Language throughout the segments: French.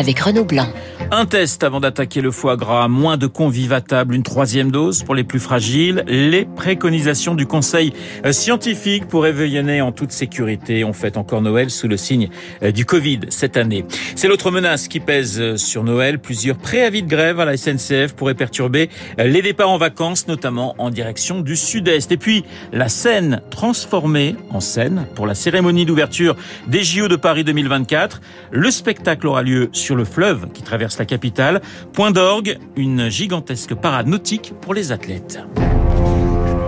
avec Renaud Blanc. Un test avant d'attaquer le foie gras, moins de convives à table, une troisième dose pour les plus fragiles. Les préconisations du Conseil euh, scientifique pour éveiller en toute sécurité. On fête encore Noël sous le signe euh, du Covid cette année. C'est l'autre menace qui pèse euh, sur Noël. Plusieurs préavis de grève à la SNCF pourraient perturber les départs en vacances, notamment en direction du sud-est. Et puis, la Seine transformée en scène pour la cérémonie d'ouverture des JO de Paris 2024. Le spectacle aura lieu sur le fleuve qui traverse la capitale. Point d'orgue, une gigantesque parade nautique pour les athlètes.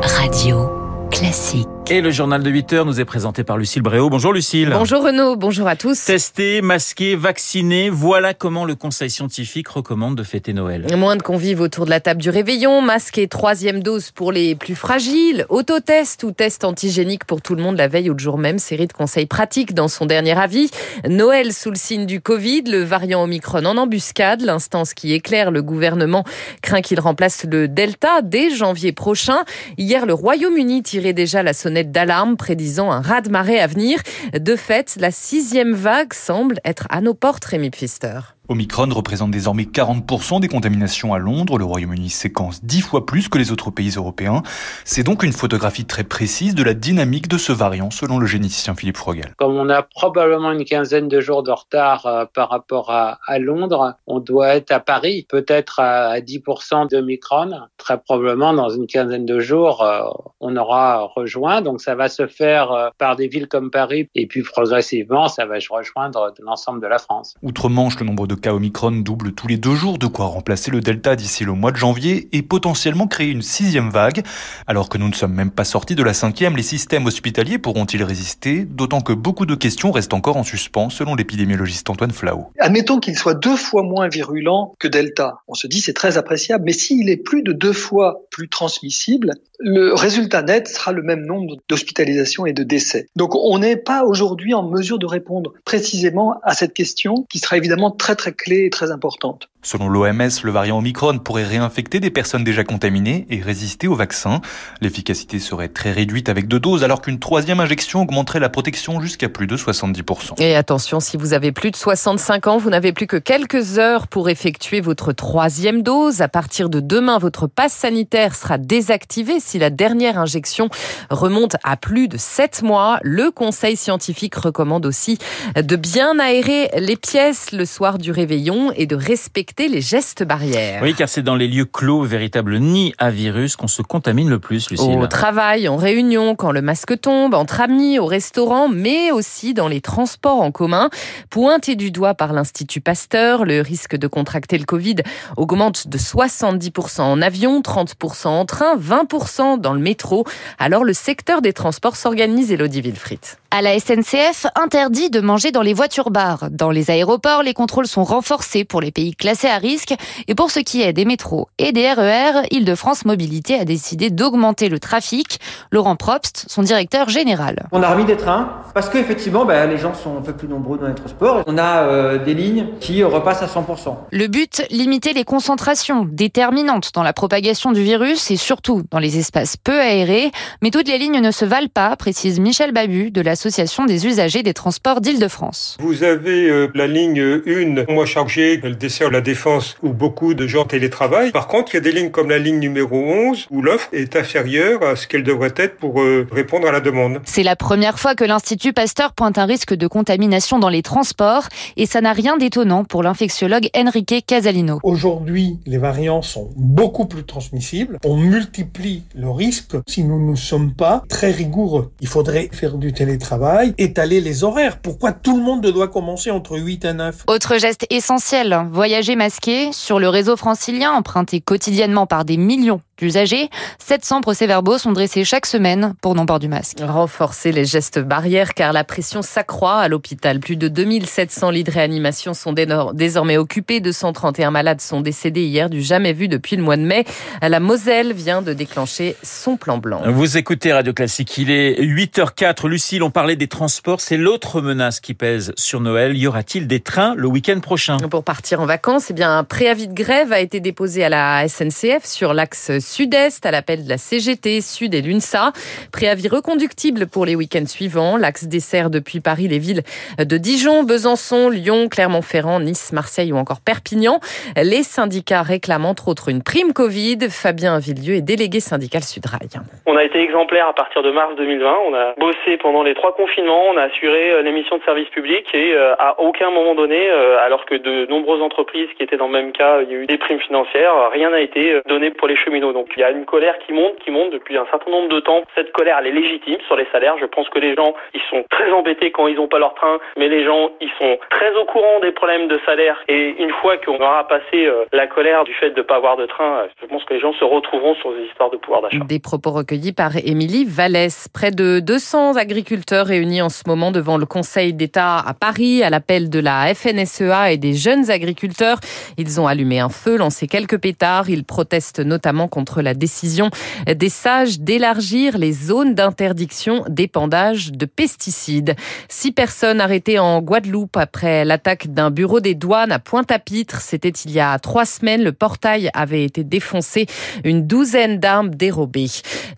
Radio classique. Et le journal de 8 heures nous est présenté par Lucille Bréau. Bonjour Lucille. Bonjour Renaud, bonjour à tous. Testé, masqué, vacciné, voilà comment le Conseil scientifique recommande de fêter Noël. Moins de convives autour de la table du réveillon, masqué, troisième dose pour les plus fragiles, autotest ou test antigénique pour tout le monde la veille ou le jour même, série de conseils pratiques dans son dernier avis. Noël sous le signe du Covid, le variant Omicron en embuscade, l'instance qui éclaire le gouvernement craint qu'il remplace le Delta dès janvier prochain. Hier, le Royaume-Uni tirait déjà la sonnette d'alarme prédisant un raz-de-marée à venir. De fait, la sixième vague semble être à nos portes, Rémi Pfister. Omicron représente désormais 40% des contaminations à Londres. Le Royaume-Uni séquence 10 fois plus que les autres pays européens. C'est donc une photographie très précise de la dynamique de ce variant, selon le généticien Philippe Frogel. Comme on a probablement une quinzaine de jours de retard euh, par rapport à, à, Londres, on doit être à Paris, peut-être à, 10% d'Omicron. Très probablement, dans une quinzaine de jours, euh, on aura rejoint. Donc ça va se faire euh, par des villes comme Paris, et puis progressivement, ça va rejoindre l'ensemble de la France. Outre-Manche, le nombre de cas Omicron double tous les deux jours, de quoi remplacer le Delta d'ici le mois de janvier et potentiellement créer une sixième vague. Alors que nous ne sommes même pas sortis de la cinquième, les systèmes hospitaliers pourront-ils résister? D'autant que beaucoup de questions restent encore en suspens, selon l'épidémiologiste Antoine Flau. Admettons qu'il soit deux fois moins virulent que Delta. On se dit c'est très appréciable, mais s'il est plus de deux fois plus transmissible, le résultat net sera le même nombre d'hospitalisations et de décès. Donc on n'est pas aujourd'hui en mesure de répondre précisément à cette question qui sera évidemment très très clé et très importante. Selon l'OMS, le variant Omicron pourrait réinfecter des personnes déjà contaminées et résister au vaccin. L'efficacité serait très réduite avec deux doses, alors qu'une troisième injection augmenterait la protection jusqu'à plus de 70%. Et attention, si vous avez plus de 65 ans, vous n'avez plus que quelques heures pour effectuer votre troisième dose. À partir de demain, votre passe sanitaire sera désactivé si la dernière injection remonte à plus de 7 mois. Le conseil scientifique recommande aussi de bien aérer les pièces le soir du réveillon et de respecter les gestes barrières. Oui, car c'est dans les lieux clos, véritable nid à virus, qu'on se contamine le plus, Lucille. Au travail, en réunion, quand le masque tombe, entre amis, au restaurant, mais aussi dans les transports en commun. Pointé du doigt par l'Institut Pasteur, le risque de contracter le Covid augmente de 70% en avion, 30% en train, 20% dans le métro. Alors le secteur des transports s'organise, Elodie Wilfried. À la SNCF, interdit de manger dans les voitures bars. Dans les aéroports, les contrôles sont renforcés pour les pays classés à risque. Et pour ce qui est des métros et des RER, Île-de-France Mobilité a décidé d'augmenter le trafic. Laurent Probst, son directeur général. On a remis des trains parce qu'effectivement, bah, les gens sont un peu plus nombreux dans les transports. On a euh, des lignes qui repassent à 100%. Le but, limiter les concentrations déterminantes dans la propagation du virus et surtout dans les espaces peu aérés. Mais toutes les lignes ne se valent pas, précise Michel Babu de la Association des usagers des transports d'Île-de-France. Vous avez euh, la ligne 1, moi chargé, elle dessert la défense où beaucoup de gens télétravaillent. Par contre, il y a des lignes comme la ligne numéro 11 où l'offre est inférieure à ce qu'elle devrait être pour euh, répondre à la demande. C'est la première fois que l'Institut Pasteur pointe un risque de contamination dans les transports et ça n'a rien d'étonnant pour l'infectiologue Enrique Casalino. Aujourd'hui, les variants sont beaucoup plus transmissibles. On multiplie le risque si nous ne sommes pas très rigoureux. Il faudrait faire du télétravail étaler les horaires. Pourquoi tout le monde doit commencer entre 8 et 9 Autre geste essentiel, voyager masqué sur le réseau francilien emprunté quotidiennement par des millions d'usagers. 700 procès-verbaux sont dressés chaque semaine pour non-port du masque. Renforcer les gestes barrières car la pression s'accroît à l'hôpital. Plus de 2700 lits de réanimation sont désormais occupés. 231 malades sont décédés hier du jamais vu depuis le mois de mai. La Moselle vient de déclencher son plan blanc. Vous écoutez Radio Classique. Il est 8h04. Lucille, on parlait des transports. C'est l'autre menace qui pèse sur Noël. Y aura-t-il des trains le week-end prochain? Pour partir en vacances, eh bien, un préavis de grève a été déposé à la SNCF sur l'axe sud-est à l'appel de la CGT, Sud et l'UNSA. Préavis reconductible pour les week-ends suivants. L'axe dessert depuis Paris les villes de Dijon, Besançon, Lyon, Clermont-Ferrand, Nice, Marseille ou encore Perpignan. Les syndicats réclament entre autres une prime Covid. Fabien Villieu est délégué syndical Sudrail. On a été exemplaire à partir de mars 2020. On a bossé pendant les trois confinements. On a assuré euh, les missions de service public et euh, à aucun moment donné, euh, alors que de nombreuses entreprises qui étaient dans le même cas, il y a eu des primes financières, rien n'a été donné pour les cheminots. Il y a une colère qui monte, qui monte depuis un certain nombre de temps. Cette colère, elle est légitime sur les salaires. Je pense que les gens, ils sont très embêtés quand ils n'ont pas leur train, mais les gens, ils sont très au courant des problèmes de salaire. Et une fois qu'on aura passé la colère du fait de ne pas avoir de train, je pense que les gens se retrouveront sur des histoires de pouvoir d'achat. Des propos recueillis par Émilie Vallès. Près de 200 agriculteurs réunis en ce moment devant le Conseil d'État à Paris à l'appel de la FNSEA et des jeunes agriculteurs. Ils ont allumé un feu, lancé quelques pétards. Ils protestent notamment contre la décision des sages d'élargir les zones d'interdiction d'épandage de pesticides. Six personnes arrêtées en Guadeloupe après l'attaque d'un bureau des douanes à Pointe-à-Pitre. C'était il y a trois semaines. Le portail avait été défoncé. Une douzaine d'armes dérobées.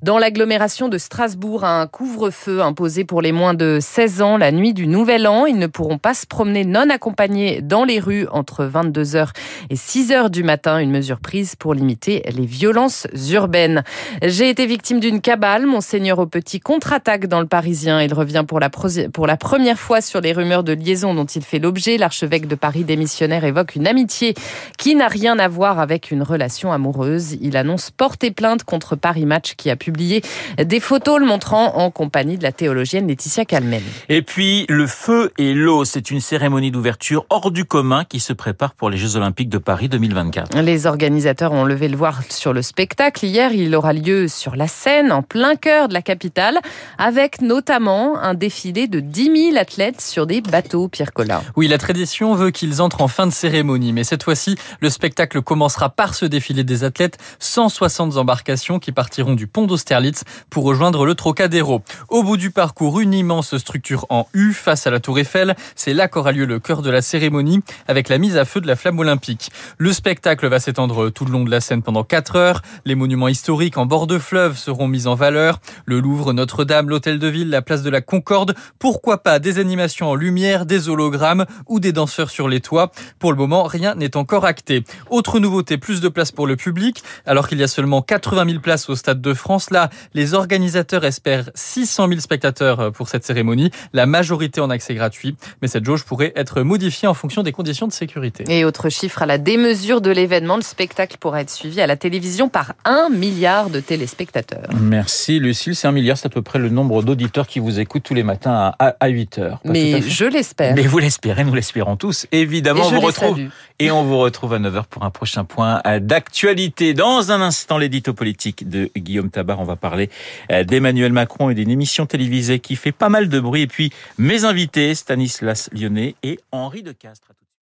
Dans l'agglomération de Strasbourg, un couvre-feu imposé pour les moins de 16 ans la nuit du Nouvel An. Ils ne pourront pas se promener non accompagnés dans les rues entre 22h et 6h du matin. Une mesure prise pour limiter les violences urbaines. J'ai été victime d'une cabale. Monseigneur au petit contre-attaque dans le Parisien. Il revient pour la, pour la première fois sur les rumeurs de liaison dont il fait l'objet. L'archevêque de Paris démissionnaire évoque une amitié qui n'a rien à voir avec une relation amoureuse. Il annonce porter plainte contre Paris Match qui a publié des photos le montrant en compagnie de la théologienne Laetitia Calmen. Et puis le feu et l'eau, c'est une cérémonie d'ouverture hors du commun qui se prépare pour les Jeux Olympiques de Paris 2024. Les organisateurs ont levé le voile sur le spectacle. Hier, il aura lieu sur la Seine, en plein cœur de la capitale, avec notamment un défilé de 10 000 athlètes sur des bateaux, Pierre. Oui, la tradition veut qu'ils entrent en fin de cérémonie, mais cette fois-ci, le spectacle commencera par ce défilé des athlètes, 160 embarcations qui partiront du pont d'Austerlitz pour rejoindre le Trocadéro. Au bout du parcours, une immense structure en U face à la Tour Eiffel, c'est là qu'aura lieu le cœur de la cérémonie avec la mise à feu de la flamme olympique. Le spectacle va s'étendre tout le long de la scène pendant 4 heures. Les monuments historiques en bord de fleuve seront mis en valeur. Le Louvre, Notre-Dame, l'Hôtel de Ville, la place de la Concorde. Pourquoi pas des animations en lumière, des hologrammes ou des danseurs sur les toits. Pour le moment, rien n'est encore acté. Autre nouveauté, plus de place pour le public. Alors qu'il y a seulement 80 000 places au Stade de France, là, les organisateurs espèrent 600 000 spectateurs pour cette cérémonie. La majorité en accès gratuit. Mais cette jauge pourrait être modifiée en fonction des conditions de sécurité. Et autre chiffre à la démesure de l'événement, le spectacle pourra être suivi à la télévision par un milliard de téléspectateurs. Merci Lucille, c'est un milliard, c'est à peu près le nombre d'auditeurs qui vous écoutent tous les matins à, 8 heures. Mais je l'espère. Mais vous l'espérez, nous l'espérons tous. Évidemment, on vous retrouve. Et on vous retrouve à 9h pour un prochain point d'actualité. Dans un instant, l'édito politique de Guillaume Tabar. On va parler euh, d'Emmanuel Macron et d'une émission télévisée qui fait pas mal de bruit. Et puis, mes invités, Stanislas Lyonnais et Henri de Castres.